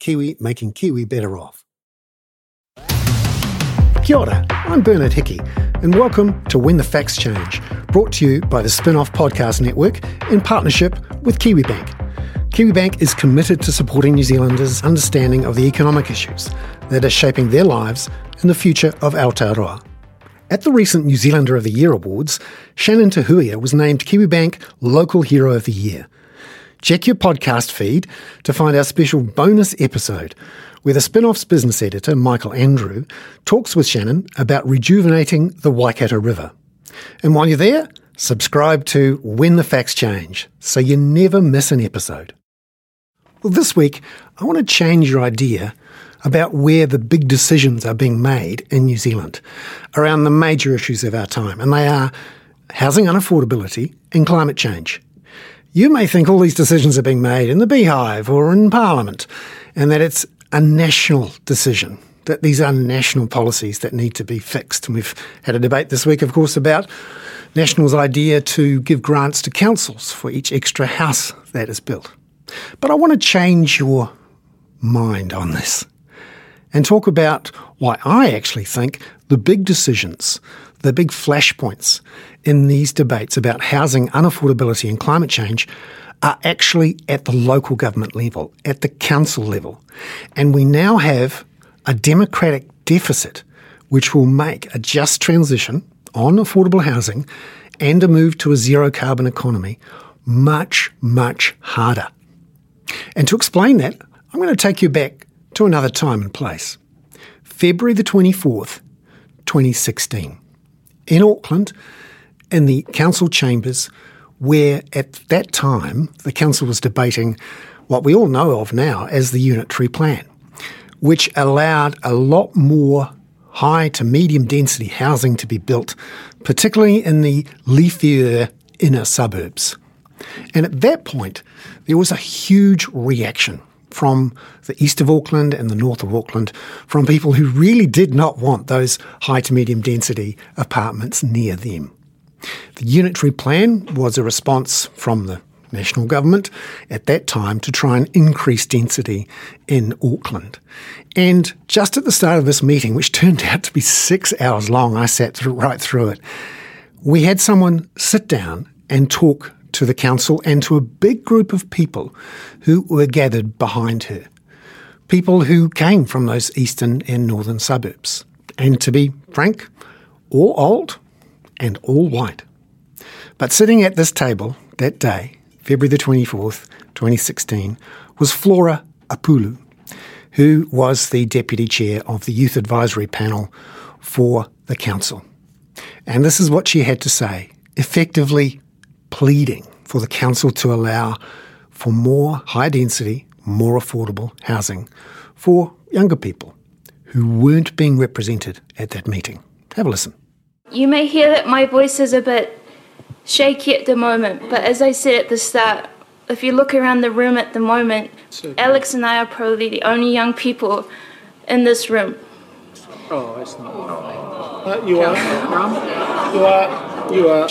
Kiwi making Kiwi better off. Kia ora, I'm Bernard Hickey, and welcome to When the Facts Change, brought to you by the Spinoff Podcast Network in partnership with KiwiBank. KiwiBank is committed to supporting New Zealanders' understanding of the economic issues that are shaping their lives and the future of Aotearoa. At the recent New Zealander of the Year Awards, Shannon Tahuia was named KiwiBank Local Hero of the Year. Check your podcast feed to find our special bonus episode where the Spinoff's business editor, Michael Andrew, talks with Shannon about rejuvenating the Waikato River. And while you're there, subscribe to When the Facts Change so you never miss an episode. Well, this week, I want to change your idea about where the big decisions are being made in New Zealand around the major issues of our time, and they are housing unaffordability and climate change. You may think all these decisions are being made in the beehive or in Parliament, and that it's a national decision, that these are national policies that need to be fixed. And we've had a debate this week, of course, about National's idea to give grants to councils for each extra house that is built. But I want to change your mind on this and talk about why I actually think the big decisions, the big flashpoints in these debates about housing unaffordability and climate change are actually at the local government level, at the council level. And we now have a democratic deficit which will make a just transition on affordable housing and a move to a zero carbon economy much, much harder. And to explain that, I'm going to take you back to another time and place. February the 24th, 2016. In Auckland, in the council chambers, where at that time the council was debating what we all know of now as the unitary plan, which allowed a lot more high to medium density housing to be built, particularly in the leafier inner suburbs. And at that point, there was a huge reaction from the east of Auckland and the north of Auckland from people who really did not want those high to medium density apartments near them. The unitary plan was a response from the national government at that time to try and increase density in Auckland. And just at the start of this meeting, which turned out to be six hours long, I sat through, right through it, we had someone sit down and talk to the council and to a big group of people who were gathered behind her. People who came from those eastern and northern suburbs. And to be frank, all old and all white. But sitting at this table that day, February the 24th, 2016, was Flora Apulu, who was the deputy chair of the youth advisory panel for the council. And this is what she had to say, effectively pleading for the council to allow for more high density, more affordable housing for younger people who weren't being represented at that meeting. Have a listen. You may hear that my voice is a bit shaky at the moment, but as I said at the start, if you look around the room at the moment, Alex and I are probably the only young people in this room. Oh, it's not. Uh, you are. You are. You are.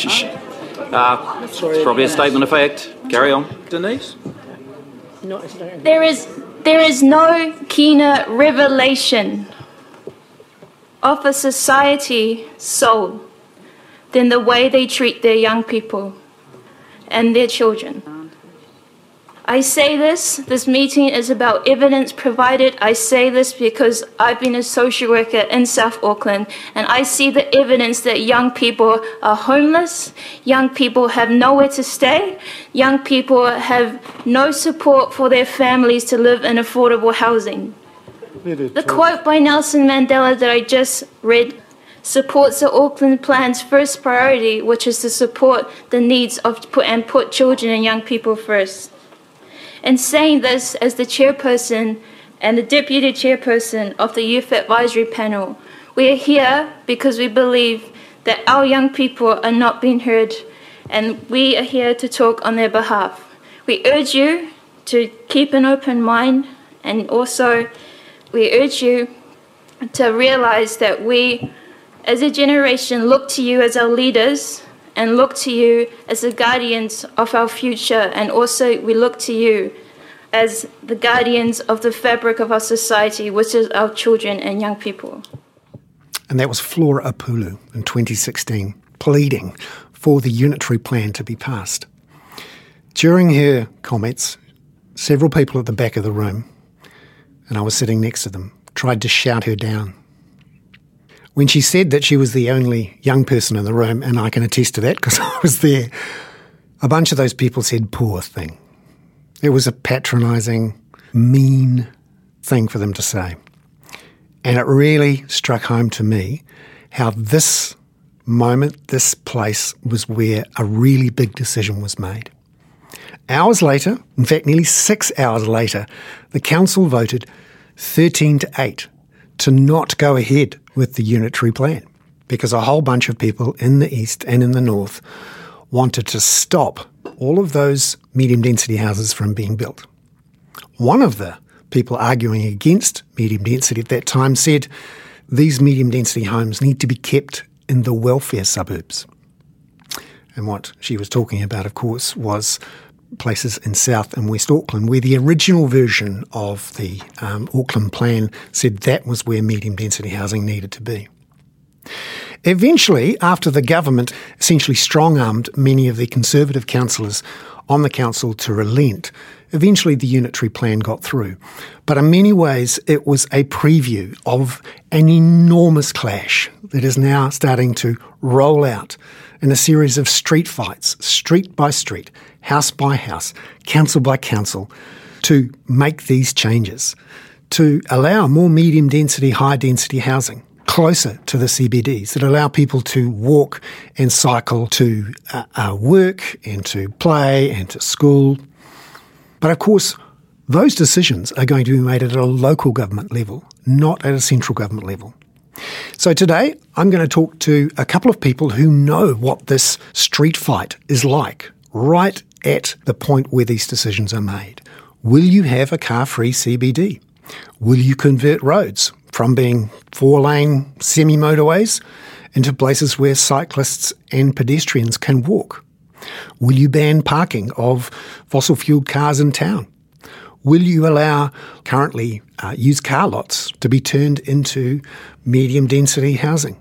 Uh, Sorry. it's probably a statement of fact. Carry on. Denise? There is there is no keener revelation of a society soul than the way they treat their young people and their children. I say this, this meeting is about evidence provided. I say this because I've been a social worker in South Auckland and I see the evidence that young people are homeless, young people have nowhere to stay, young people have no support for their families to live in affordable housing. The quote by Nelson Mandela that I just read supports the Auckland Plan's first priority, which is to support the needs of and put children and young people first. In saying this, as the chairperson, and the Deputy Chairperson of the Youth Advisory Panel. We are here because we believe that our young people are not being heard, and we are here to talk on their behalf. We urge you to keep an open mind, and also we urge you to realize that we, as a generation, look to you as our leaders and look to you as the guardians of our future, and also we look to you as the guardians of the fabric of our society, which is our children and young people. And that was Flora Apulu in 2016, pleading for the unitary plan to be passed. During her comments, several people at the back of the room, and I was sitting next to them, tried to shout her down. When she said that she was the only young person in the room, and I can attest to that because I was there, a bunch of those people said, poor thing. It was a patronising, mean thing for them to say. And it really struck home to me how this moment, this place was where a really big decision was made. Hours later, in fact, nearly six hours later, the council voted 13 to 8 to not go ahead with the unitary plan because a whole bunch of people in the east and in the north wanted to stop all of those medium density houses from being built. One of the people arguing against medium density at that time said these medium density homes need to be kept in the welfare suburbs. And what she was talking about, of course, was places in South and West Auckland, where the original version of the um, Auckland plan said that was where medium density housing needed to be. Eventually, after the government essentially strong armed many of the Conservative councillors on the council to relent, eventually the unitary plan got through. But in many ways, it was a preview of an enormous clash that is now starting to roll out in a series of street fights, street by street, house by house, council by council, to make these changes, to allow more medium density, high density housing closer to the CBDs that allow people to walk and cycle to uh, uh, work and to play and to school. But of course, those decisions are going to be made at a local government level, not at a central government level. So today, I'm going to talk to a couple of people who know what this street fight is like right at the point where these decisions are made. Will you have a car free CBD? Will you convert roads from being four lane semi motorways into places where cyclists and pedestrians can walk? Will you ban parking of fossil fueled cars in town? Will you allow currently uh, used car lots to be turned into medium density housing?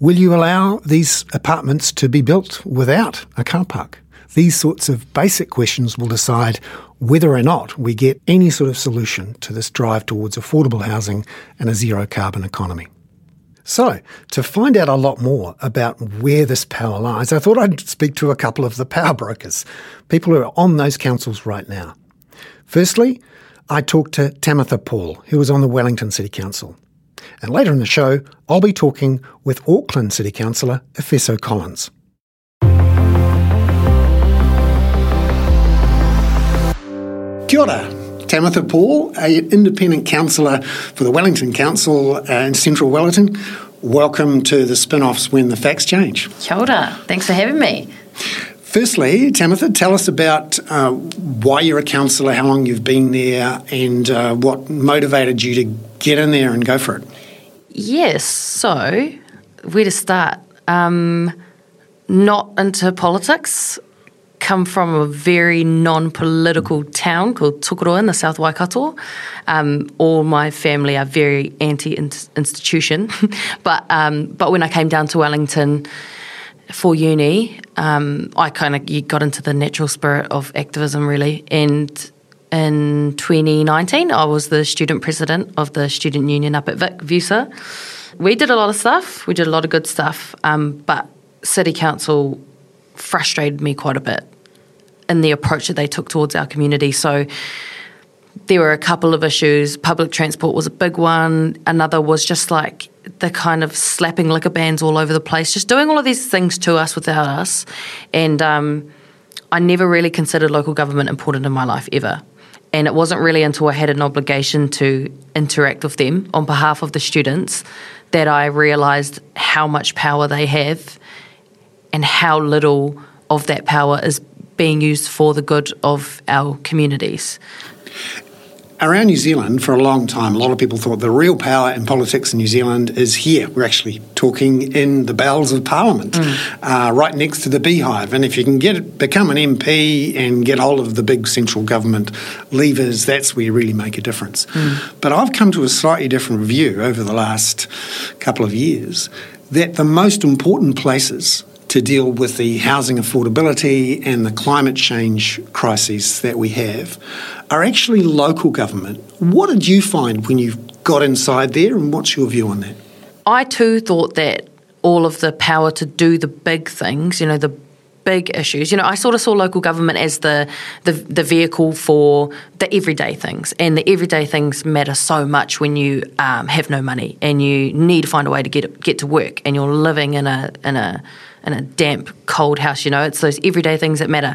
Will you allow these apartments to be built without a car park? These sorts of basic questions will decide whether or not we get any sort of solution to this drive towards affordable housing and a zero carbon economy. So, to find out a lot more about where this power lies, I thought I'd speak to a couple of the power brokers, people who are on those councils right now. Firstly, I talked to Tamatha Paul, who was on the Wellington City Council. And later in the show, I'll be talking with Auckland City Councillor Efeso Collins. Kia ora. Tamatha Paul, an independent councillor for the Wellington Council in central Wellington. Welcome to the spin offs When the Facts Change. Kia ora. Thanks for having me. Firstly, Tamatha, tell us about uh, why you're a councillor, how long you've been there, and uh, what motivated you to get in there and go for it. Yes, so where to start? Um, not into politics come from a very non-political town called Tokoroa in the South Waikato. Um, all my family are very anti-institution, but um, but when I came down to Wellington for uni, um, I kind of got into the natural spirit of activism really, and in 2019, I was the student president of the student union up at Vic, VUSA. We did a lot of stuff. We did a lot of good stuff, um, but city council frustrated me quite a bit in the approach that they took towards our community. So there were a couple of issues. Public transport was a big one. Another was just like the kind of slapping liquor bans all over the place, just doing all of these things to us without us. And um, I never really considered local government important in my life ever. And it wasn't really until I had an obligation to interact with them on behalf of the students that I realised how much power they have and how little of that power is being used for the good of our communities. Around New Zealand, for a long time, a lot of people thought the real power in politics in New Zealand is here. We're actually talking in the bowels of Parliament, mm. uh, right next to the beehive. And if you can get become an MP and get hold of the big central government levers, that's where you really make a difference. Mm. But I've come to a slightly different view over the last couple of years that the most important places to deal with the housing affordability and the climate change crises that we have are actually local government. What did you find when you got inside there, and what's your view on that? I too thought that all of the power to do the big things, you know, the big issues. You know, I sort of saw local government as the, the, the vehicle for the everyday things, and the everyday things matter so much when you um, have no money and you need to find a way to get get to work, and you're living in a in a in a damp, cold house. You know, it's those everyday things that matter.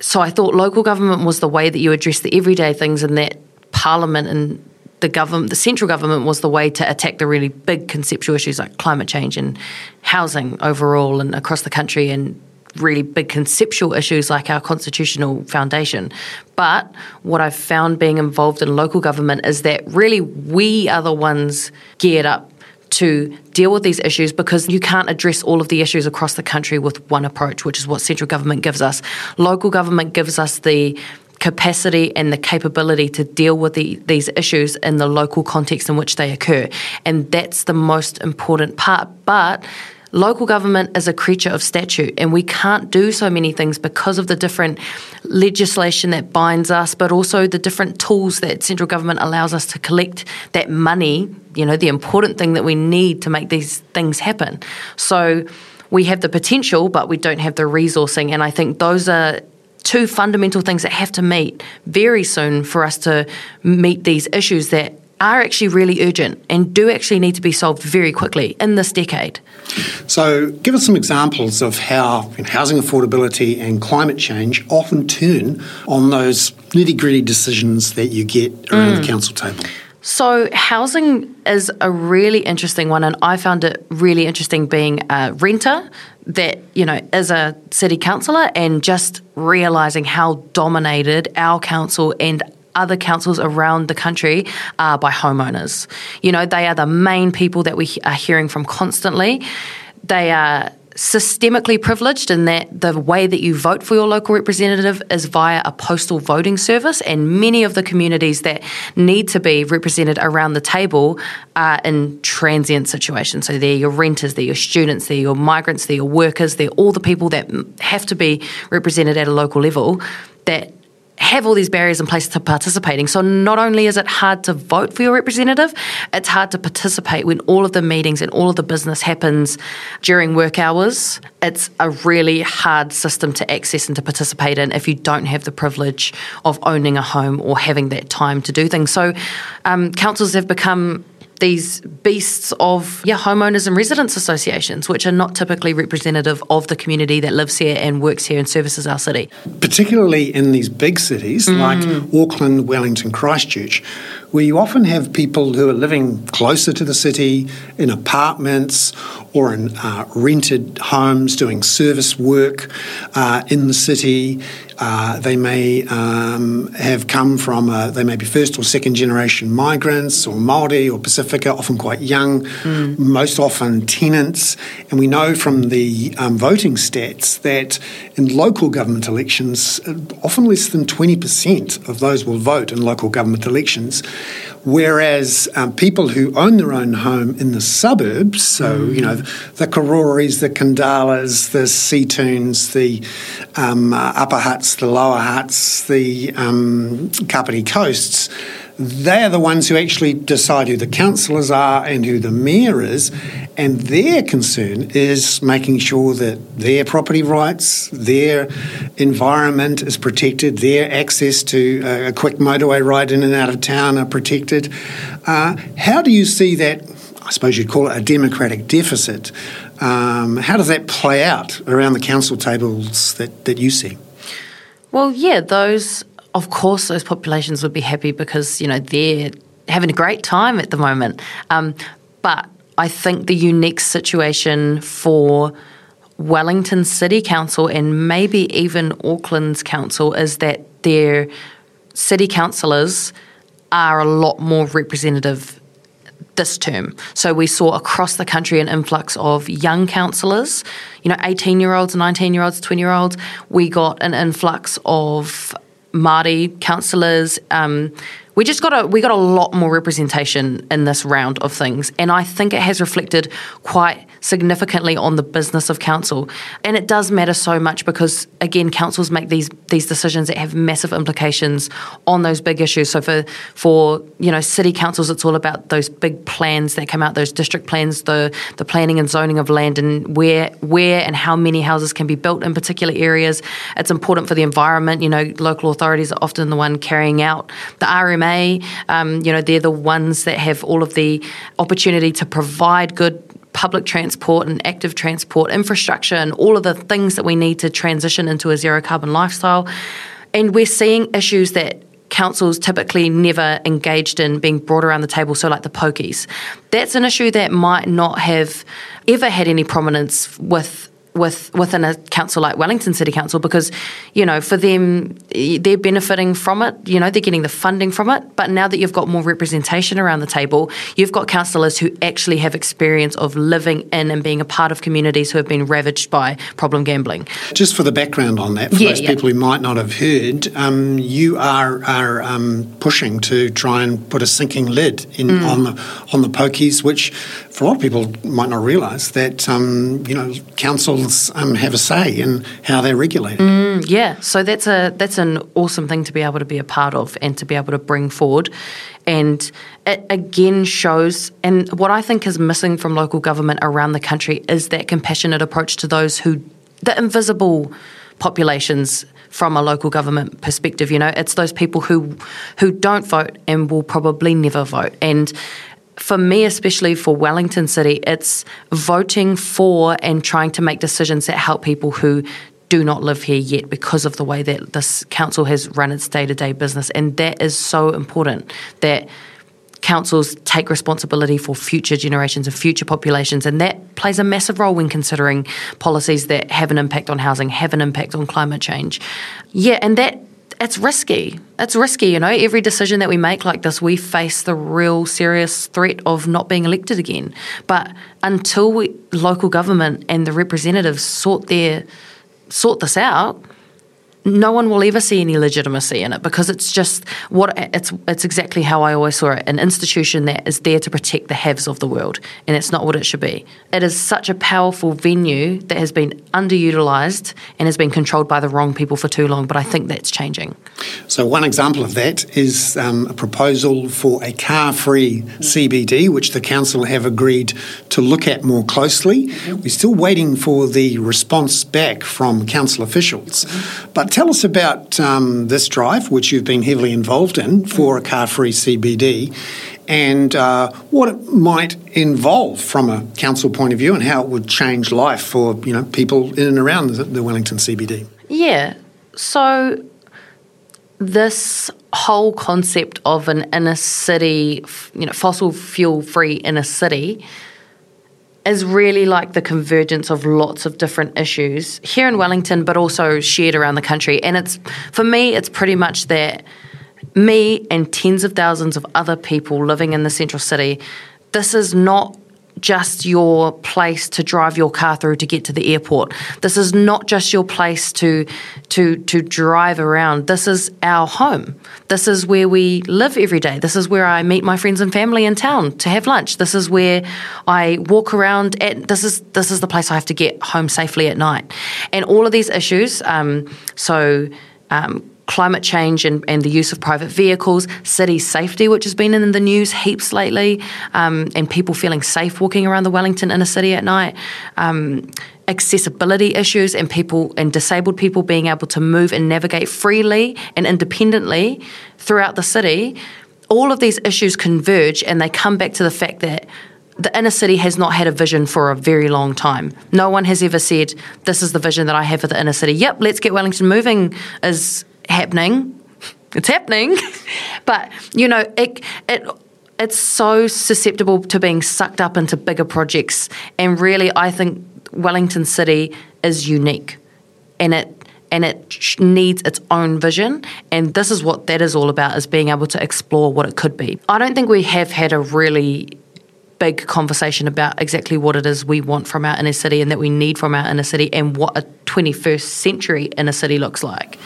So I thought local government was the way that you address the everyday things, and that Parliament and the government, the central government, was the way to attack the really big conceptual issues like climate change and housing overall and across the country, and really big conceptual issues like our constitutional foundation. But what I've found being involved in local government is that really we are the ones geared up to deal with these issues because you can't address all of the issues across the country with one approach, which is what central government gives us. Local government gives us the capacity and the capability to deal with the, these issues in the local context in which they occur. And that's the most important part. But Local government is a creature of statute, and we can't do so many things because of the different legislation that binds us, but also the different tools that central government allows us to collect that money, you know, the important thing that we need to make these things happen. So we have the potential, but we don't have the resourcing, and I think those are two fundamental things that have to meet very soon for us to meet these issues that are actually really urgent and do actually need to be solved very quickly in this decade. So, give us some examples of how housing affordability and climate change often turn on those nitty gritty decisions that you get around mm. the council table. So, housing is a really interesting one, and I found it really interesting being a renter that, you know, as a city councillor and just realising how dominated our council and other councils around the country are by homeowners. You know, they are the main people that we are hearing from constantly. They are systemically privileged in that the way that you vote for your local representative is via a postal voting service, and many of the communities that need to be represented around the table are in transient situations. So they're your renters, they're your students, they're your migrants, they're your workers, they're all the people that have to be represented at a local level that have all these barriers in place to participating. So not only is it hard to vote for your representative, it's hard to participate when all of the meetings and all of the business happens during work hours. It's a really hard system to access and to participate in if you don't have the privilege of owning a home or having that time to do things. So um, councils have become these beasts of yeah homeowners and residents associations, which are not typically representative of the community that lives here and works here and services our city. Particularly in these big cities mm. like Auckland, Wellington, Christchurch, where you often have people who are living closer to the city in apartments or in uh, rented homes doing service work uh, in the city. Uh, they may um, have come from, uh, they may be first or second generation migrants or Māori or Pacifica, often quite young, mm. most often tenants. And we know from the um, voting stats that in local government elections, uh, often less than 20% of those will vote in local government elections. Whereas um, people who own their own home in the suburbs, so mm. you know the Karoris, the Khandallahs, the Seatouns, the um, uh, Upper Hutts, the Lower Hutts, the um, Kapiti Coasts, they're the ones who actually decide who the councillors are and who the mayor is, and their concern is making sure that their property rights, their environment is protected, their access to a quick motorway ride in and out of town are protected. Uh, how do you see that? I suppose you'd call it a democratic deficit. Um, how does that play out around the council tables that, that you see? Well, yeah, those of course those populations would be happy because you know they're having a great time at the moment. Um, but I think the unique situation for Wellington City Council and maybe even Auckland's council is that their city councillors are a lot more representative this term. So we saw across the country an influx of young councillors, you know, 18 year olds, 19 year olds, 20 year olds. We got an influx of Māori councillors. Um, we just got a we got a lot more representation in this round of things, and I think it has reflected quite significantly on the business of council. And it does matter so much because again, councils make these these decisions that have massive implications on those big issues. So for for you know city councils, it's all about those big plans that come out, those district plans, the the planning and zoning of land, and where where and how many houses can be built in particular areas. It's important for the environment. You know, local authorities are often the one carrying out the RMA. Um, you know, they're the ones that have all of the opportunity to provide good public transport and active transport infrastructure and all of the things that we need to transition into a zero carbon lifestyle. And we're seeing issues that councils typically never engaged in being brought around the table, so like the pokies. That's an issue that might not have ever had any prominence with with within a council like Wellington City Council because you know for them they're benefiting from it you know they're getting the funding from it but now that you've got more representation around the table you've got councillors who actually have experience of living in and being a part of communities who have been ravaged by problem gambling just for the background on that for yeah, those yeah. people who might not have heard um, you are are um, pushing to try and put a sinking lid in mm. on the on the pokies which for a lot of people might not realise that um, you know um, have a say in how they're regulated. Mm, yeah, so that's a that's an awesome thing to be able to be a part of and to be able to bring forward, and it again shows. And what I think is missing from local government around the country is that compassionate approach to those who the invisible populations from a local government perspective. You know, it's those people who who don't vote and will probably never vote. And for me, especially for Wellington City, it's voting for and trying to make decisions that help people who do not live here yet because of the way that this council has run its day to day business. And that is so important that councils take responsibility for future generations and future populations. And that plays a massive role when considering policies that have an impact on housing, have an impact on climate change. Yeah, and that it's risky. It's risky, you know. Every decision that we make like this, we face the real serious threat of not being elected again. But until we, local government and the representatives sort their sort this out, no one will ever see any legitimacy in it because it's just what it's it's exactly how I always saw it an institution that is there to protect the haves of the world and it's not what it should be. It is such a powerful venue that has been underutilized and has been controlled by the wrong people for too long but I think that's changing. So one example of that is um, a proposal for a car free CBD which the council have agreed to look at more closely we're still waiting for the response back from council officials but tell us about um, this drive, which you've been heavily involved in for a car free CBD, and uh, what it might involve from a council point of view and how it would change life for you know people in and around the, the Wellington CBD. Yeah. So this whole concept of an inner city, you know, fossil fuel free inner city is really like the convergence of lots of different issues here in Wellington, but also shared around the country. And it's for me, it's pretty much that me and tens of thousands of other people living in the central city. This is not just your place to drive your car through to get to the airport. This is not just your place to to to drive around. This is our home. This is where we live every day. This is where I meet my friends and family in town to have lunch. This is where I walk around at this is this is the place I have to get home safely at night. And all of these issues um, so um, climate change and, and, the use of private vehicles, city safety, which has been in the news heaps lately, um, and people feeling safe walking around the Wellington inner city at night. Um, accessibility issues and people and disabled people being able to move and navigate freely and independently throughout the city. All of these issues converge and they come back to the fact that the inner city has not had a vision for a very long time. No one has ever said, This is the vision that I have for the inner city. Yep, let's get Wellington moving is happening it's happening. but you know, it it it's so susceptible to being sucked up into bigger projects. And really, I think Wellington City is unique, and it and it needs its own vision. And this is what that is all about: is being able to explore what it could be. I don't think we have had a really big conversation about exactly what it is we want from our inner city and that we need from our inner city and what a 21st century inner city looks like.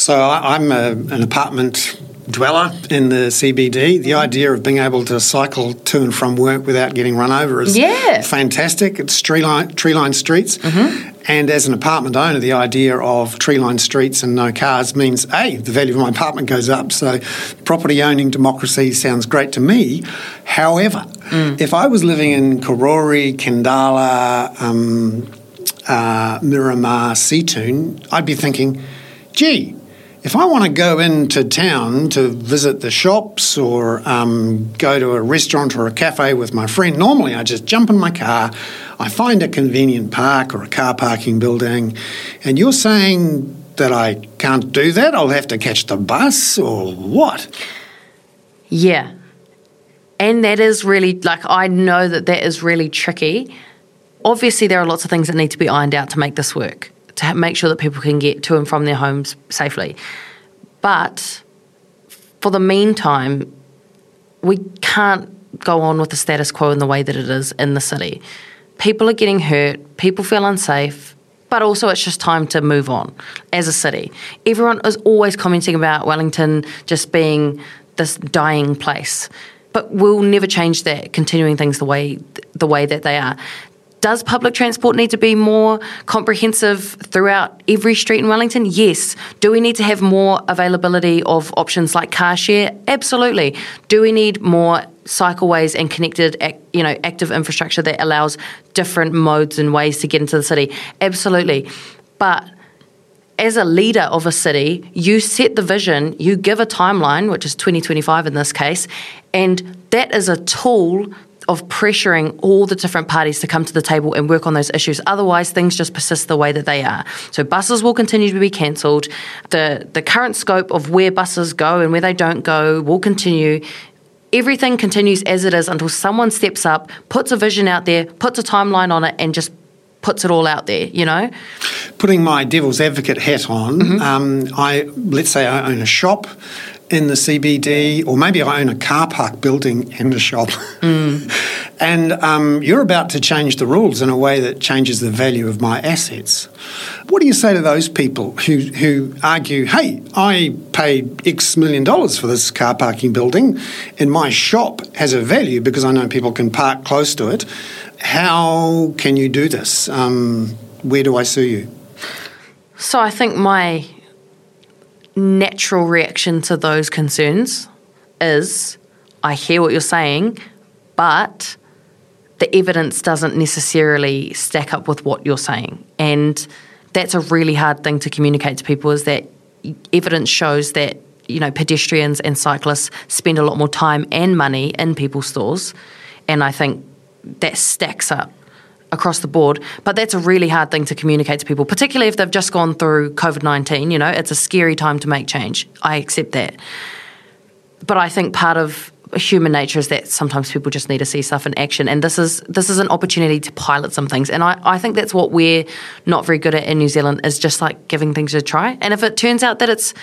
So I'm a, an apartment dweller in the CBD. The idea of being able to cycle to and from work without getting run over is yeah. fantastic. It's tree line, tree lined streets. Mm-hmm. And as an apartment owner, the idea of tree lined streets and no cars means A, the value of my apartment goes up. So property owning democracy sounds great to me. However, mm. if I was living in Karori, Khandallah, um, uh, Miramar, Seatoun, I'd be thinking, gee, if I want to go into town to visit the shops or um, go to a restaurant or a cafe with my friend, normally I just jump in my car, I find a convenient park or a car parking building, and you're saying that I can't do that? I'll have to catch the bus or what? Yeah. And that is really, like, I know that that is really tricky. Obviously, there are lots of things that need to be ironed out to make this work to make sure that people can get to and from their homes safely. But for the meantime, we can't go on with the status quo in the way that it is in the city. People are getting hurt, people feel unsafe, but also it's just time to move on as a city. Everyone is always commenting about Wellington just being this dying place. But we'll never change that, continuing things the way the way that they are. Does public transport need to be more comprehensive throughout every street in Wellington? Yes. Do we need to have more availability of options like car share? Absolutely. Do we need more cycleways and connected, you know, active infrastructure that allows different modes and ways to get into the city? Absolutely. But as a leader of a city, you set the vision, you give a timeline, which is 2025 in this case, and that is a tool of pressuring all the different parties to come to the table and work on those issues. Otherwise, things just persist the way that they are. So buses will continue to be cancelled. The the current scope of where buses go and where they don't go will continue. Everything continues as it is until someone steps up, puts a vision out there, puts a timeline on it, and just puts it all out there, you know? Putting my devil's advocate hat on, mm-hmm. um, I let's say I own a shop in the CBD, or maybe I own a car park building and a shop. Mm. and um, you're about to change the rules in a way that changes the value of my assets. What do you say to those people who, who argue, hey, I paid X million dollars for this car parking building, and my shop has a value because I know people can park close to it? How can you do this? Um, where do I sue you? So I think my natural reaction to those concerns is I hear what you're saying, but the evidence doesn't necessarily stack up with what you're saying. And that's a really hard thing to communicate to people is that evidence shows that you know pedestrians and cyclists spend a lot more time and money in people's stores and I think that stacks up across the board. But that's a really hard thing to communicate to people, particularly if they've just gone through COVID 19. You know, it's a scary time to make change. I accept that. But I think part of human nature is that sometimes people just need to see stuff in action and this is this is an opportunity to pilot some things and I, I think that's what we're not very good at in New Zealand is just like giving things a try and if it turns out that it's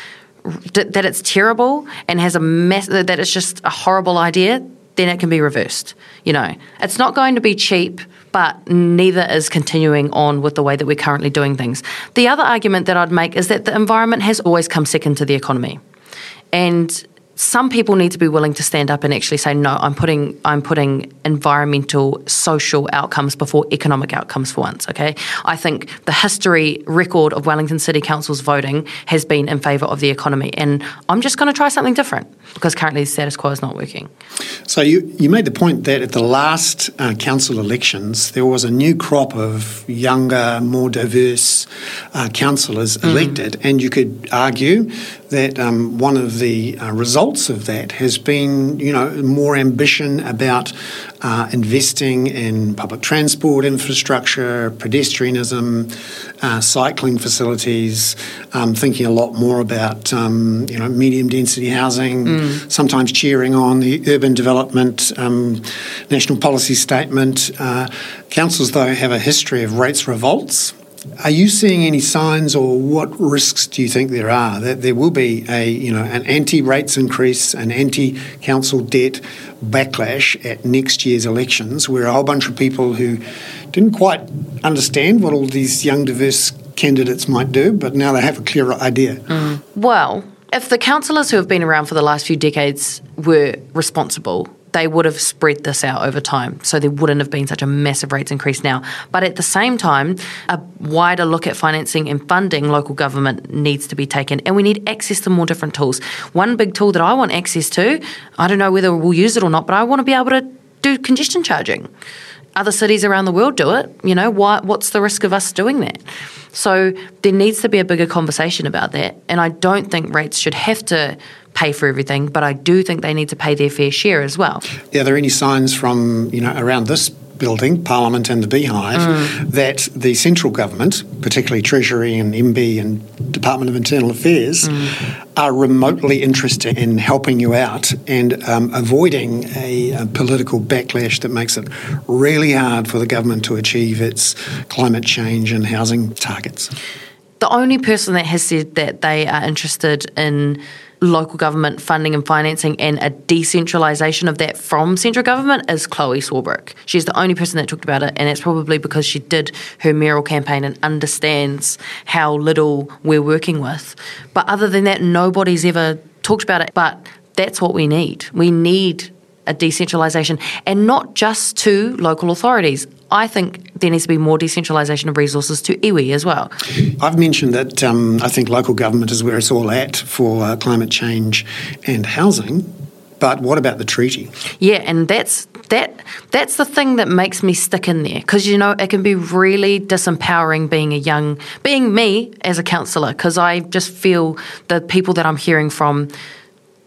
that it's terrible and has a mess that it's just a horrible idea then it can be reversed you know it's not going to be cheap but neither is continuing on with the way that we're currently doing things. The other argument that I'd make is that the environment has always come second to the economy. And some people need to be willing to stand up and actually say no i'm putting i'm putting environmental social outcomes before economic outcomes for once okay i think the history record of wellington city council's voting has been in favour of the economy and i'm just going to try something different because currently the status quo is not working so you, you made the point that at the last uh, council elections there was a new crop of younger more diverse uh, councillors mm. elected and you could argue that um, one of the uh, results of that has been, you know, more ambition about uh, investing in public transport infrastructure, pedestrianism, uh, cycling facilities, um, thinking a lot more about, um, you know, medium density housing, mm. sometimes cheering on the urban development um, national policy statement. Uh, councils, though, have a history of rates revolts. Are you seeing any signs, or what risks do you think there are that there will be a you know an anti-rates increase, an anti-council debt backlash at next year's elections, where a whole bunch of people who didn't quite understand what all these young diverse candidates might do, but now they have a clearer idea. Mm. Well, if the councillors who have been around for the last few decades were responsible, they would have spread this out over time. So there wouldn't have been such a massive rates increase now. But at the same time, a wider look at financing and funding local government needs to be taken. And we need access to more different tools. One big tool that I want access to, I don't know whether we'll use it or not, but I want to be able to do congestion charging. Other cities around the world do it. You know, why, what's the risk of us doing that? So there needs to be a bigger conversation about that. And I don't think rates should have to pay for everything, but I do think they need to pay their fair share as well. Are there any signs from, you know, around this building, Parliament and the Beehive, mm. that the central government, particularly Treasury and MBIE and Department of Internal Affairs, mm. are remotely interested in helping you out and um, avoiding a, a, political backlash that makes it really hard for the government to achieve its climate change and housing targets. The only person that has said that they are interested in local government funding and financing and a decentralisation of that from central government is Chloe Swarbrick. She's the only person that talked about it, and it's probably because she did her mayoral campaign and understands how little we're working with. But other than that, nobody's ever talked about it. But that's what we need. We need a decentralisation and not just to local authorities. I think there needs to be more decentralisation of resources to iwi as well. I've mentioned that um, I think local government is where it's all at for uh, climate change and housing. But what about the treaty? Yeah, and that's that that's the thing that makes me stick in there because you know it can be really disempowering being a young being me as a councillor because I just feel the people that I'm hearing from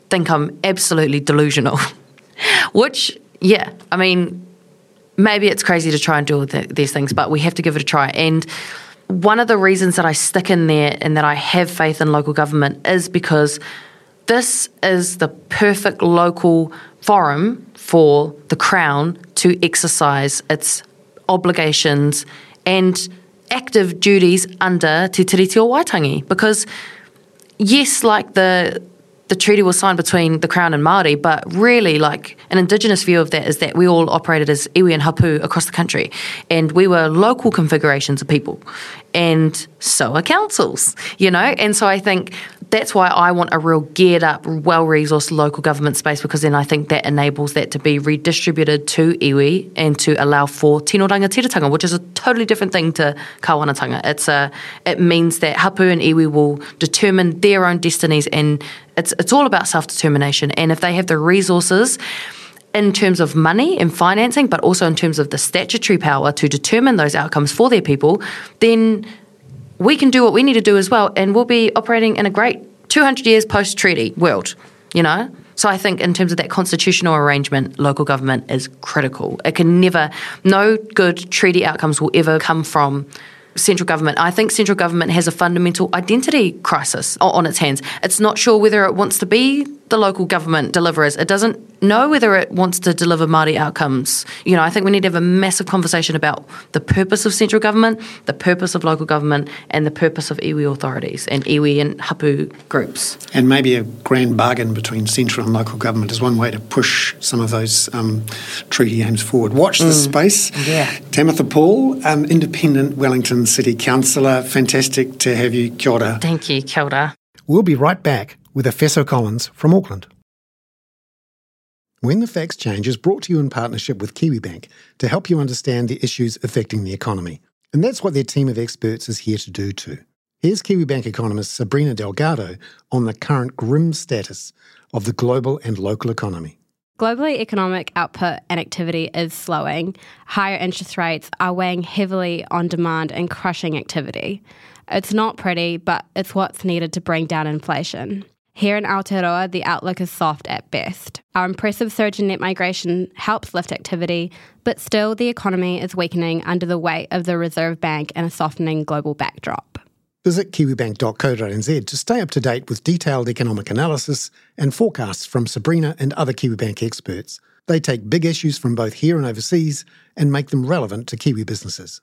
think I'm absolutely delusional. Which, yeah, I mean, maybe it's crazy to try and do the, these things, but we have to give it a try. And one of the reasons that I stick in there and that I have faith in local government is because this is the perfect local forum for the Crown to exercise its obligations and active duties under Te Tiriti o Waitangi. Because, yes, like the the treaty was signed between the Crown and Māori, but really, like, an Indigenous view of that is that we all operated as iwi and hapu across the country. And we were local configurations of people. And so are councils, you know? And so I think that's why I want a real geared up, well resourced local government space because then I think that enables that to be redistributed to iwi and to allow for tino rangatiratanga, which is a totally different thing to kawanatanga. It's a, it means that hapu and iwi will determine their own destinies and it's, it's all about self determination. And if they have the resources, in terms of money and financing, but also in terms of the statutory power to determine those outcomes for their people, then we can do what we need to do as well, and we'll be operating in a great 200 years post treaty world, you know? So I think in terms of that constitutional arrangement, local government is critical. It can never, no good treaty outcomes will ever come from central government. I think central government has a fundamental identity crisis on its hands. It's not sure whether it wants to be the local government delivers. It doesn't know whether it wants to deliver Māori outcomes. You know, I think we need to have a massive conversation about the purpose of central government, the purpose of local government, and the purpose of iwi authorities and iwi and hapu groups. And maybe a grand bargain between central and local government is one way to push some of those um, treaty aims forward. Watch this mm. space. Yeah. Tamatha Paul, um, independent Wellington City Councillor. Fantastic to have you. Kia ora. Thank you. Kia ora. We'll be right back with Efeso Collins from Auckland. When the Facts Change is brought to you in partnership with Kiwibank to help you understand the issues affecting the economy. And that's what their team of experts is here to do too. Here's Kiwibank economist Sabrina Delgado on the current grim status of the global and local economy. Globally, economic output and activity is slowing. Higher interest rates are weighing heavily on demand and crushing activity. It's not pretty, but it's what's needed to bring down inflation. Here in Aotearoa, the outlook is soft at best. Our impressive surge in net migration helps lift activity, but still the economy is weakening under the weight of the Reserve Bank and a softening global backdrop. Visit kiwibank.co.nz to stay up to date with detailed economic analysis and forecasts from Sabrina and other Kiwibank experts. They take big issues from both here and overseas and make them relevant to Kiwi businesses.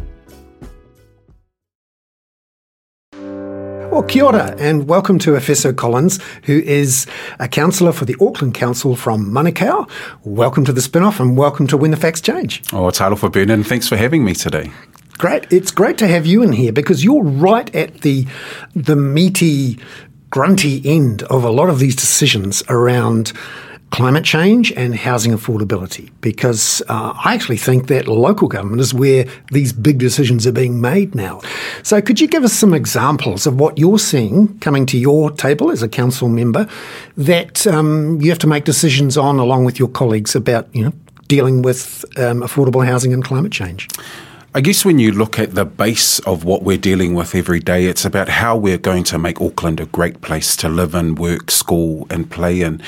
Well, kia ora, and welcome to Efeso Collins, who is a councillor for the Auckland Council from Manukau. Welcome to the spin off and welcome to When the Facts Change. Oh, it's for Bernard, and thanks for having me today. Great. It's great to have you in here because you're right at the the meaty, grunty end of a lot of these decisions around climate change and housing affordability because uh, I actually think that local government is where these big decisions are being made now. So, could you give us some examples of what you're seeing coming to your table as a council member that um, you have to make decisions on along with your colleagues about, you know, dealing with um, affordable housing and climate change? I guess when you look at the base of what we're dealing with every day, it's about how we're going to make Auckland a great place to live and work, school, and play in.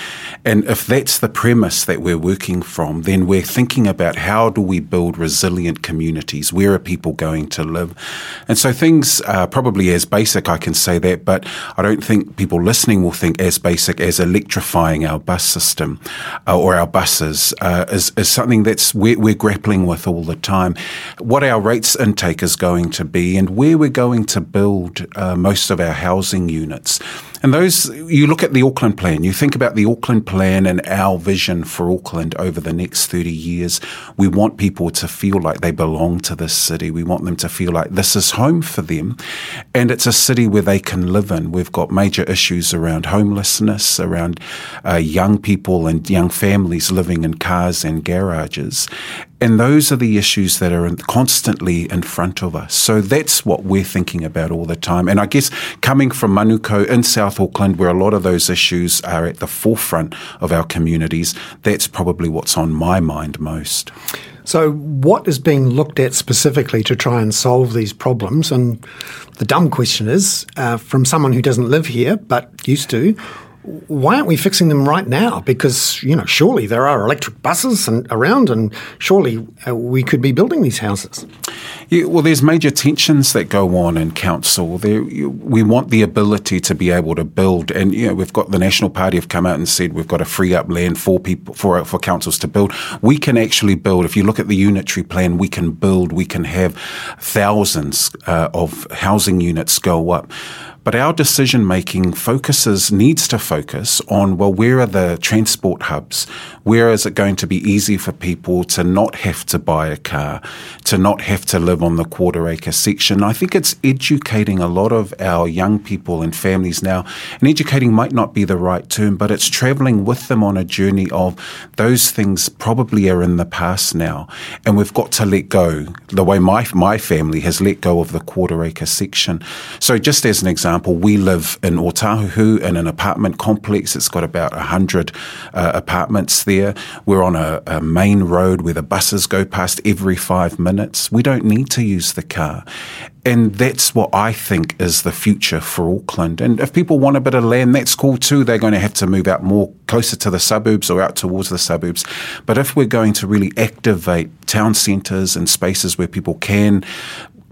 And if that's the premise that we're working from, then we're thinking about how do we build resilient communities? Where are people going to live? And so things are probably as basic, I can say that, but I don't think people listening will think as basic as electrifying our bus system uh, or our buses uh, is, is something that's we're, we're grappling with all the time. What our rates intake is going to be and where we're going to build uh, most of our housing units. And those, you look at the Auckland plan, you think about the Auckland plan and our vision for Auckland over the next 30 years. We want people to feel like they belong to this city. We want them to feel like this is home for them. And it's a city where they can live in. We've got major issues around homelessness, around uh, young people and young families living in cars and garages. And those are the issues that are constantly in front of us. So that's what we're thinking about all the time. And I guess coming from Manukau in South Auckland, where a lot of those issues are at the forefront of our communities, that's probably what's on my mind most. So, what is being looked at specifically to try and solve these problems? And the dumb question is uh, from someone who doesn't live here but used to, why aren't we fixing them right now? Because you know, surely there are electric buses and around, and surely uh, we could be building these houses. Yeah, well, there's major tensions that go on in council. There, we want the ability to be able to build, and you know, we've got the National Party have come out and said we've got to free up land for people for for councils to build. We can actually build. If you look at the unitary plan, we can build. We can have thousands uh, of housing units go up. But our decision making focuses, needs to focus on, well, where are the transport hubs? Where is it going to be easy for people to not have to buy a car, to not have to live on the quarter acre section? I think it's educating a lot of our young people and families now. And educating might not be the right term, but it's traveling with them on a journey of those things probably are in the past now. And we've got to let go the way my, my family has let go of the quarter acre section. So just as an example, example, we live in Otahuhu in an apartment complex. It's got about 100 uh, apartments there. We're on a, a main road where the buses go past every five minutes. We don't need to use the car. And that's what I think is the future for Auckland. And if people want a bit of land, that's cool too. They're going to have to move out more closer to the suburbs or out towards the suburbs. But if we're going to really activate town centres and spaces where people can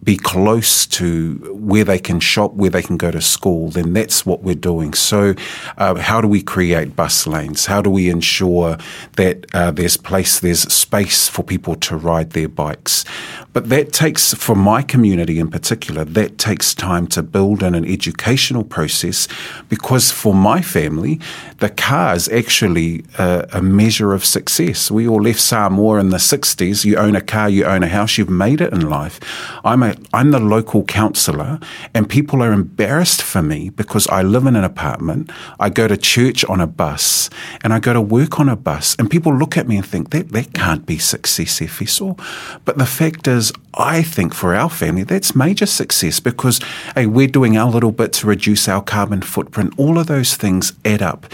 be close to where they can shop, where they can go to school, then that's what we're doing. So, uh, how do we create bus lanes? How do we ensure that uh, there's place, there's space for people to ride their bikes? But that takes, for my community in particular, that takes time to build in an educational process because for my family, the car is actually a, a measure of success. We all left Samoa in the 60s. You own a car, you own a house, you've made it in life. I'm a I'm the local councillor, and people are embarrassed for me because I live in an apartment, I go to church on a bus, and I go to work on a bus, and people look at me and think that that can't be success, Efeso. But the fact is, I think for our family that's major success because hey, we're doing our little bit to reduce our carbon footprint. All of those things add up,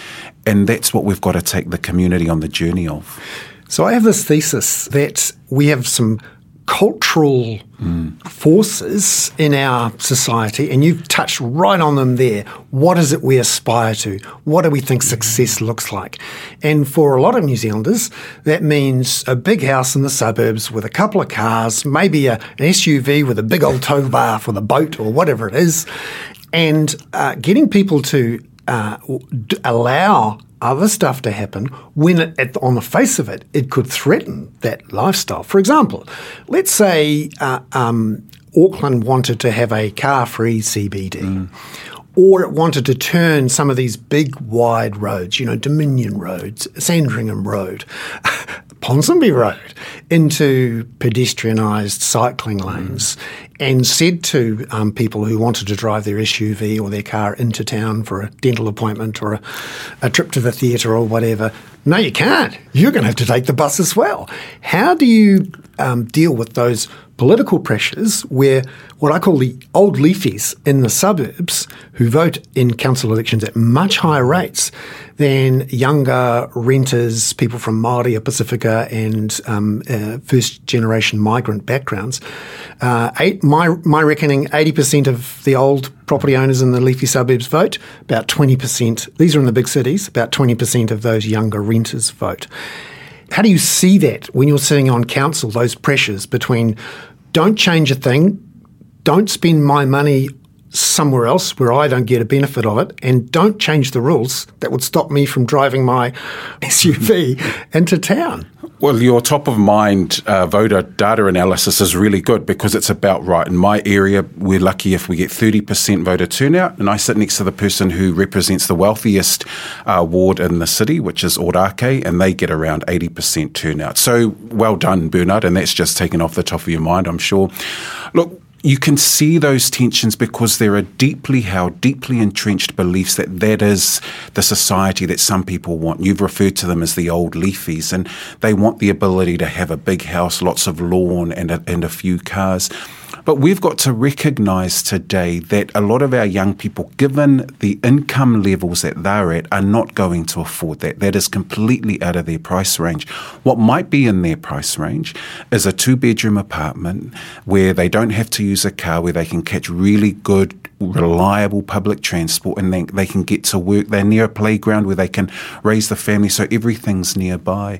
and that's what we've got to take the community on the journey of. So I have this thesis that we have some cultural mm. forces in our society, and you've touched right on them there. What is it we aspire to? What do we think success looks like? And for a lot of New Zealanders, that means a big house in the suburbs with a couple of cars, maybe a, an SUV with a big old tow bar for the boat or whatever it is, and uh, getting people to uh, allow other stuff to happen when it, at, on the face of it, it could threaten that lifestyle. For example, let's say uh, um, Auckland wanted to have a car free CBD. Mm. Or it wanted to turn some of these big wide roads, you know, Dominion roads, Sandringham Road, Ponsonby Road into pedestrianised cycling lanes mm. and said to um, people who wanted to drive their SUV or their car into town for a dental appointment or a, a trip to the theatre or whatever, no, you can't. You're going to have to take the bus as well. How do you um, deal with those political pressures where what I call the old leafies in the suburbs who vote in council elections at much higher rates than younger renters, people from Māori or Pasifika and um, uh, first generation migrant backgrounds. Uh, eight, my, my reckoning, 80% of the old property owners in the leafy suburbs vote, about 20%, these are in the big cities, about 20% of those younger renters vote. How do you see that when you're sitting on council, those pressures between don't change a thing, don't spend my money somewhere else where I don't get a benefit of it, and don't change the rules that would stop me from driving my SUV into town. Well, your top of mind uh, voter data analysis is really good because it's about right. In my area, we're lucky if we get 30% voter turnout, and I sit next to the person who represents the wealthiest uh, ward in the city, which is Ōrākei, and they get around 80% turnout. So well done, Bernard, and that's just taken off the top of your mind, I'm sure. Look, you can see those tensions because there are deeply held, deeply entrenched beliefs that that is the society that some people want. You've referred to them as the old leafies, and they want the ability to have a big house, lots of lawn, and a, and a few cars. But we've got to recognise today that a lot of our young people, given the income levels that they're at, are not going to afford that. That is completely out of their price range. What might be in their price range is a two bedroom apartment where they don't have to use a car, where they can catch really good reliable public transport and they, they can get to work. They're near a playground where they can raise the family, so everything's nearby.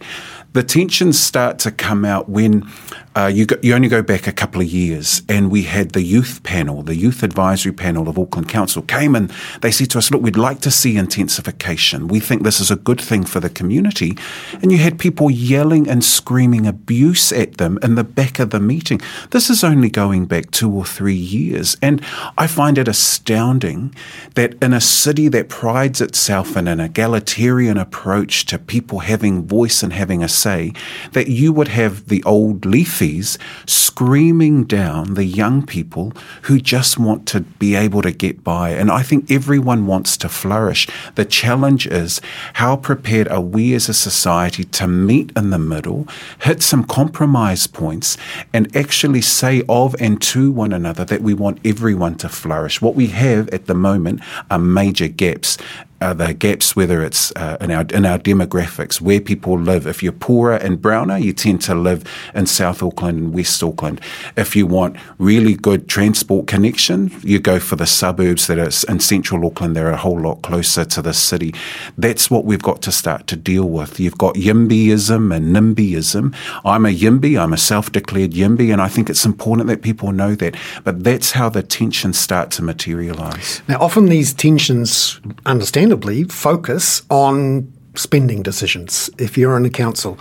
The tensions start to come out when uh, you, go, you only go back a couple of years, and we had the youth panel, the youth advisory panel of Auckland Council came and they said to us, "Look, we'd like to see intensification. We think this is a good thing for the community." And you had people yelling and screaming abuse at them in the back of the meeting. This is only going back two or three years, and I find it astounding that in a city that prides itself in an egalitarian approach to people having voice and having a say, that you would have the old leafies screaming down the young people who just want to be able to get by. And I think everyone wants to flourish. The challenge is how prepared are we as a society to meet in the middle, hit some compromise points, and actually say of and to one another that we want everyone to flourish. What we have at the moment are major gaps uh, the gaps, whether it's uh, in our in our demographics, where people live. If you're poorer and browner, you tend to live in South Auckland and West Auckland. If you want really good transport connection, you go for the suburbs that are in Central Auckland. They're a whole lot closer to the city. That's what we've got to start to deal with. You've got YIMBYism and NIMBYism. I'm a YIMBY. I'm a self-declared YIMBY, and I think it's important that people know that. But that's how the tensions start to materialise. Now, often these tensions, understand understandably, focus on spending decisions if you're in a council.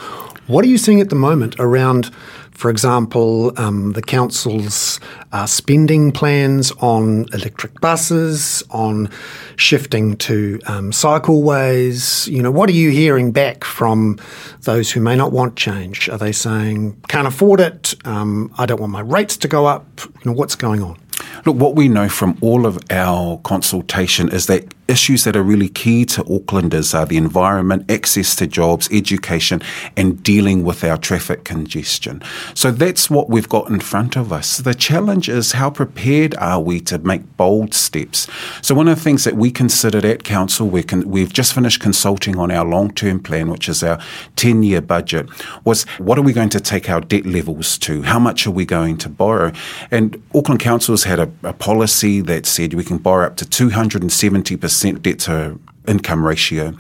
What are you seeing at the moment around, for example, um, the council's uh, spending plans on electric buses, on shifting to um, cycleways? You know, what are you hearing back from those who may not want change? Are they saying, can't afford it, um, I don't want my rates to go up? You know, what's going on? Look, what we know from all of our consultation is that issues that are really key to Aucklanders are the environment, access to jobs, education, and dealing with our traffic congestion. So that's what we've got in front of us. The challenge is how prepared are we to make bold steps? So one of the things that we considered at Council, we we've just finished consulting on our long-term plan, which is our 10-year budget, was what are we going to take our debt levels to? How much are we going to borrow? And Auckland Council's had a, a policy that said we can borrow up to 270% debt to income ratio.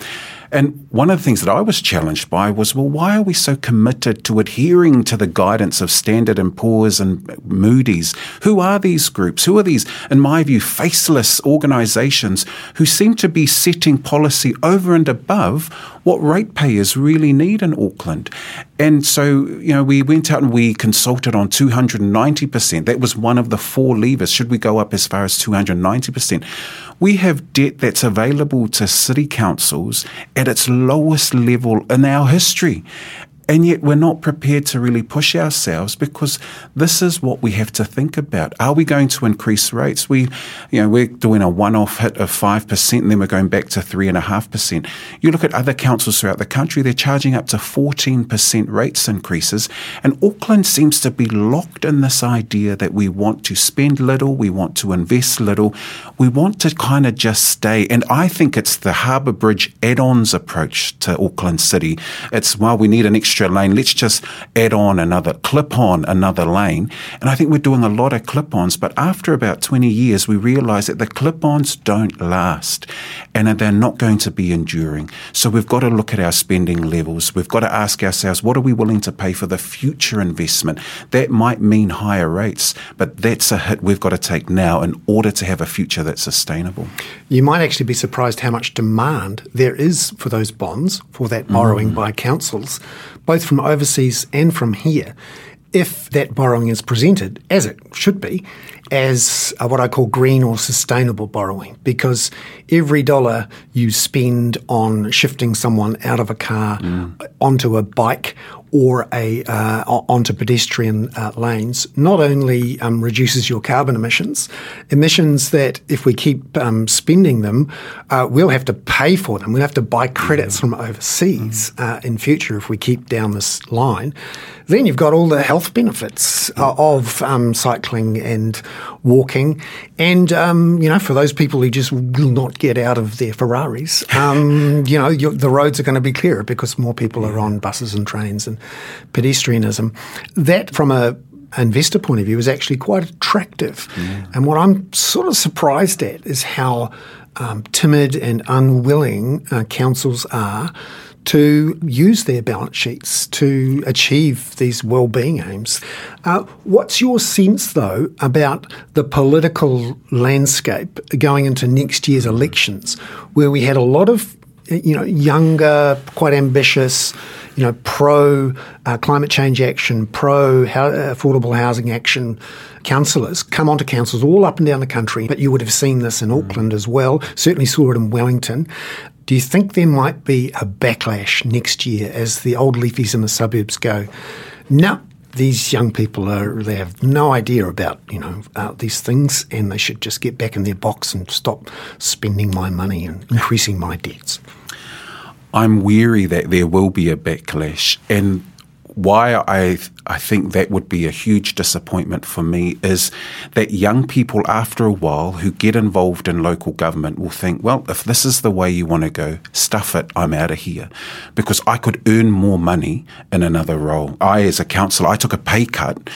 And one of the things that I was challenged by was, well, why are we so committed to adhering to the guidance of Standard and Poor's and Moody's? Who are these groups? Who are these, in my view, faceless organisations who seem to be setting policy over and above what ratepayers really need in Auckland? And so, you know, we went out and we consulted on 290%. That was one of the four levers. Should we go up as far as 290%? We have debt that's available to city councils at its lowest level in our history. And yet we're not prepared to really push ourselves because this is what we have to think about. Are we going to increase rates? We, you know, we're doing a one-off hit of 5% and then we're going back to 3.5%. You look at other councils throughout the country, they're charging up to 14% rates increases. And Auckland seems to be locked in this idea that we want to spend little, we want to invest little, we want to kind of just stay. And I think it's the Harbour Bridge add-ons approach to Auckland City. It's, well, we need an extra extra lane. Let's just add on another, clip on another lane. And I think we're doing a lot of clip ons, but after about 20 years, we realize that the clip ons don't last and they're not going to be enduring. So we've got to look at our spending levels. We've got to ask ourselves, what are we willing to pay for the future investment? That might mean higher rates, but that's a hit we've got to take now in order to have a future that's sustainable. You might actually be surprised how much demand there is for those bonds, for that borrowing mm. by councils both from overseas and from here, if that borrowing is presented, as it should be, as what I call green or sustainable borrowing, because every dollar you spend on shifting someone out of a car mm. onto a bike or a uh, onto pedestrian uh, lanes not only um, reduces your carbon emissions, emissions that if we keep um, spending them, uh, we'll have to pay for them. We'll have to buy credits from overseas uh, in future if we keep down this line. Then you've got all the health benefits uh, of um, cycling and walking, and um, you know for those people who just will not get out of their Ferraris, um, you know the roads are going to be clearer because more people are on buses and trains and pedestrianism. That, from a investor point of view, is actually quite attractive. Yeah. And what I'm sort of surprised at is how um, timid and unwilling uh, councils are to use their balance sheets to achieve these well-being aims. Uh, what's your sense, though, about the political landscape going into next year's elections, where we had a lot of, you know, younger, quite ambitious you know, pro uh, climate change action, pro affordable housing action councillors come onto councils all up and down the country. But you would have seen this in Auckland as well. Certainly saw it in Wellington. Do you think there might be a backlash next year as the old leafies in the suburbs go? No, these young people are they have no idea about you know uh, these things, and they should just get back in their box and stop spending my money and increasing my debts. I'm weary that there will be a backlash. And why I I think that would be a huge disappointment for me is that young people after a while who get involved in local government will think, well, if this is the way you want to go, stuff it, I'm out of here, because I could earn more money in another role. I, as a councillor, I took a pay cut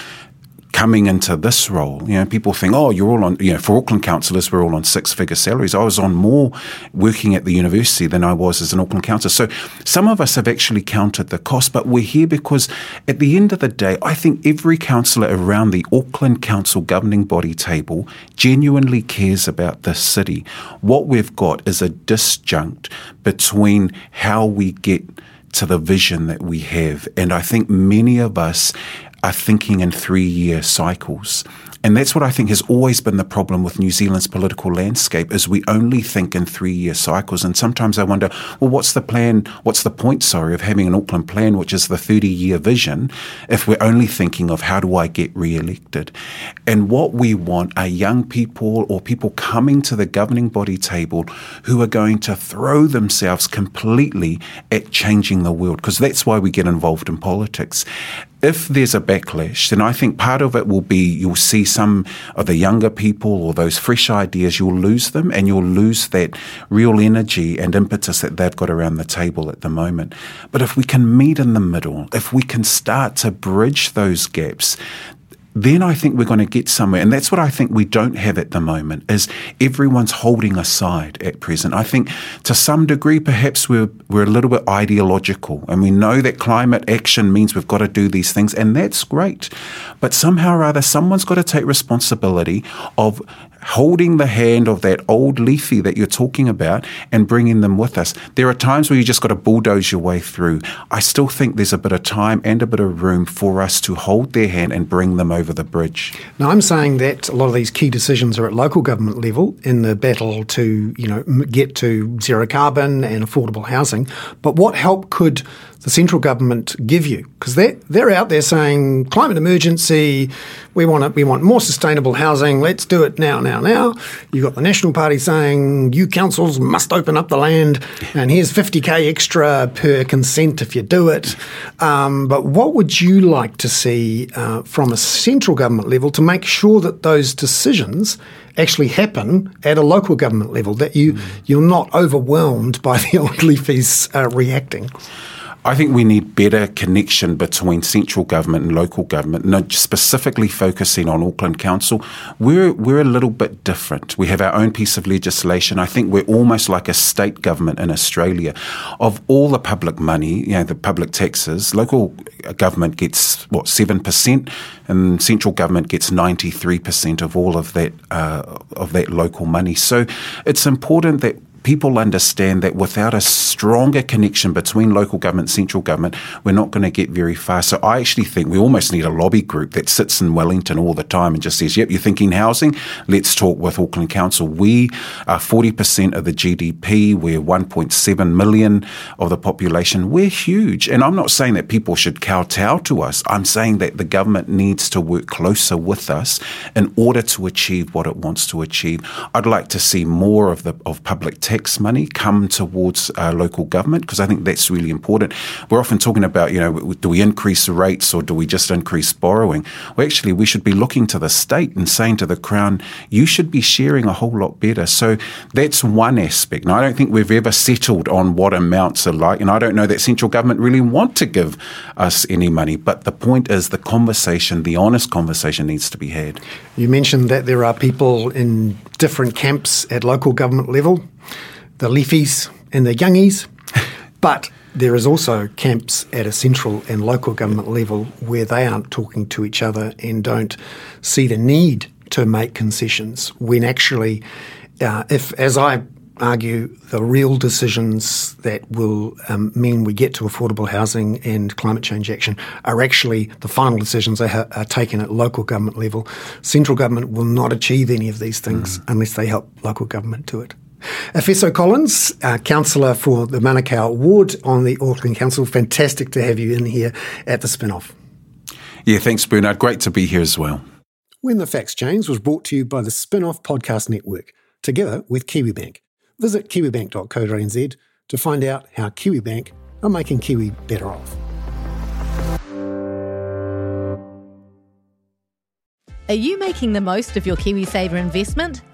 coming into this role. You know, people think, oh, you're all on, you know, for Auckland councillors, we're all on six figure salaries. I was on more working at the university than I was as an Auckland councillor. So some of us have actually counted the cost, but we're here because at the end of the day, I think every councillor around the Auckland Council governing body table genuinely cares about this city. What we've got is a disjunct between how we get to the vision that we have. And I think many of us are thinking in three year cycles. And that's what I think has always been the problem with New Zealand's political landscape is we only think in three year cycles. And sometimes I wonder, well, what's the plan? What's the point, sorry, of having an Auckland plan, which is the 30 year vision, if we're only thinking of how do I get re elected? And what we want are young people or people coming to the governing body table who are going to throw themselves completely at changing the world, because that's why we get involved in politics if there's a backlash, then I think part of it will be you'll see some of the younger people or those fresh ideas, you'll lose them and you'll lose that real energy and impetus that they've got around the table at the moment. But if we can meet in the middle, if we can start to bridge those gaps, then I think we're going to get somewhere. And that's what I think we don't have at the moment is everyone's holding aside at present. I think to some degree, perhaps we're, we're a little bit ideological and we know that climate action means we've got to do these things and that's great. But somehow or other, someone's got to take responsibility of holding the hand of that old leafy that you're talking about and bringing them with us. There are times where you just got to bulldoze your way through. I still think there's a bit of time and a bit of room for us to hold their hand and bring them over the bridge. Now, I'm saying that a lot of these key decisions are at local government level in the battle to, you know, get to zero carbon and affordable housing. But what help could the central government give you? Because they're, they're out there saying climate emergency, we want it, we want more sustainable housing, let's do it now, now, now. You've got the National Party saying you councils must open up the land and here's 50k extra per consent if you do it. Um, but what would you like to see uh, from a central government level to make sure that those decisions actually happen at a local government level, that you, mm. you're not overwhelmed by the old leafies uh, reacting? I think we need better connection between central government and local government. No, specifically focusing on Auckland Council, we're we're a little bit different. We have our own piece of legislation. I think we're almost like a state government in Australia. Of all the public money, you know, the public taxes, local government gets what seven percent, and central government gets ninety three percent of all of that uh, of that local money. So it's important that people understand that without a stronger connection between local government, central government, we're not going to get very far. So I actually think we almost need a lobby group that sits in Wellington all the time and just says, yep, you're thinking housing? Let's talk with Auckland Council. We are 40% of the GDP. We're 1.7 million of the population. We're huge. And I'm not saying that people should kowtow to us. I'm saying that the government needs to work closer with us in order to achieve what it wants to achieve. I'd like to see more of the of public tax money come towards uh, local government because I think that's really important. We're often talking about, you know, do we increase rates or do we just increase borrowing? Well, actually, we should be looking to the state and saying to the Crown, you should be sharing a whole lot better. So that's one aspect. Now, I don't think we've ever settled on what amounts are like, and I don't know that central government really want to give us any money. But the point is the conversation, the honest conversation needs to be had. You mentioned that there are people in different camps at local government level the leafies and the youngies, but there is also camps at a central and local government level where they aren't talking to each other and don't see the need to make concessions when actually, uh, if, as I argue, the real decisions that will um, mean we get to affordable housing and climate change action are actually the final decisions that are, are taken at local government level. Central government will not achieve any of these things mm. unless they help local government do it. Efeso Collins, uh, councillor for the Manukau Ward on the Auckland Council, fantastic to have you in here at the spin off. Yeah, thanks, Bernard. Great to be here as well. When the Facts Change was brought to you by the Spin Off Podcast Network, together with KiwiBank. Visit kiwibank.co.nz to find out how KiwiBank are making Kiwi better off. Are you making the most of your KiwiSaver investment?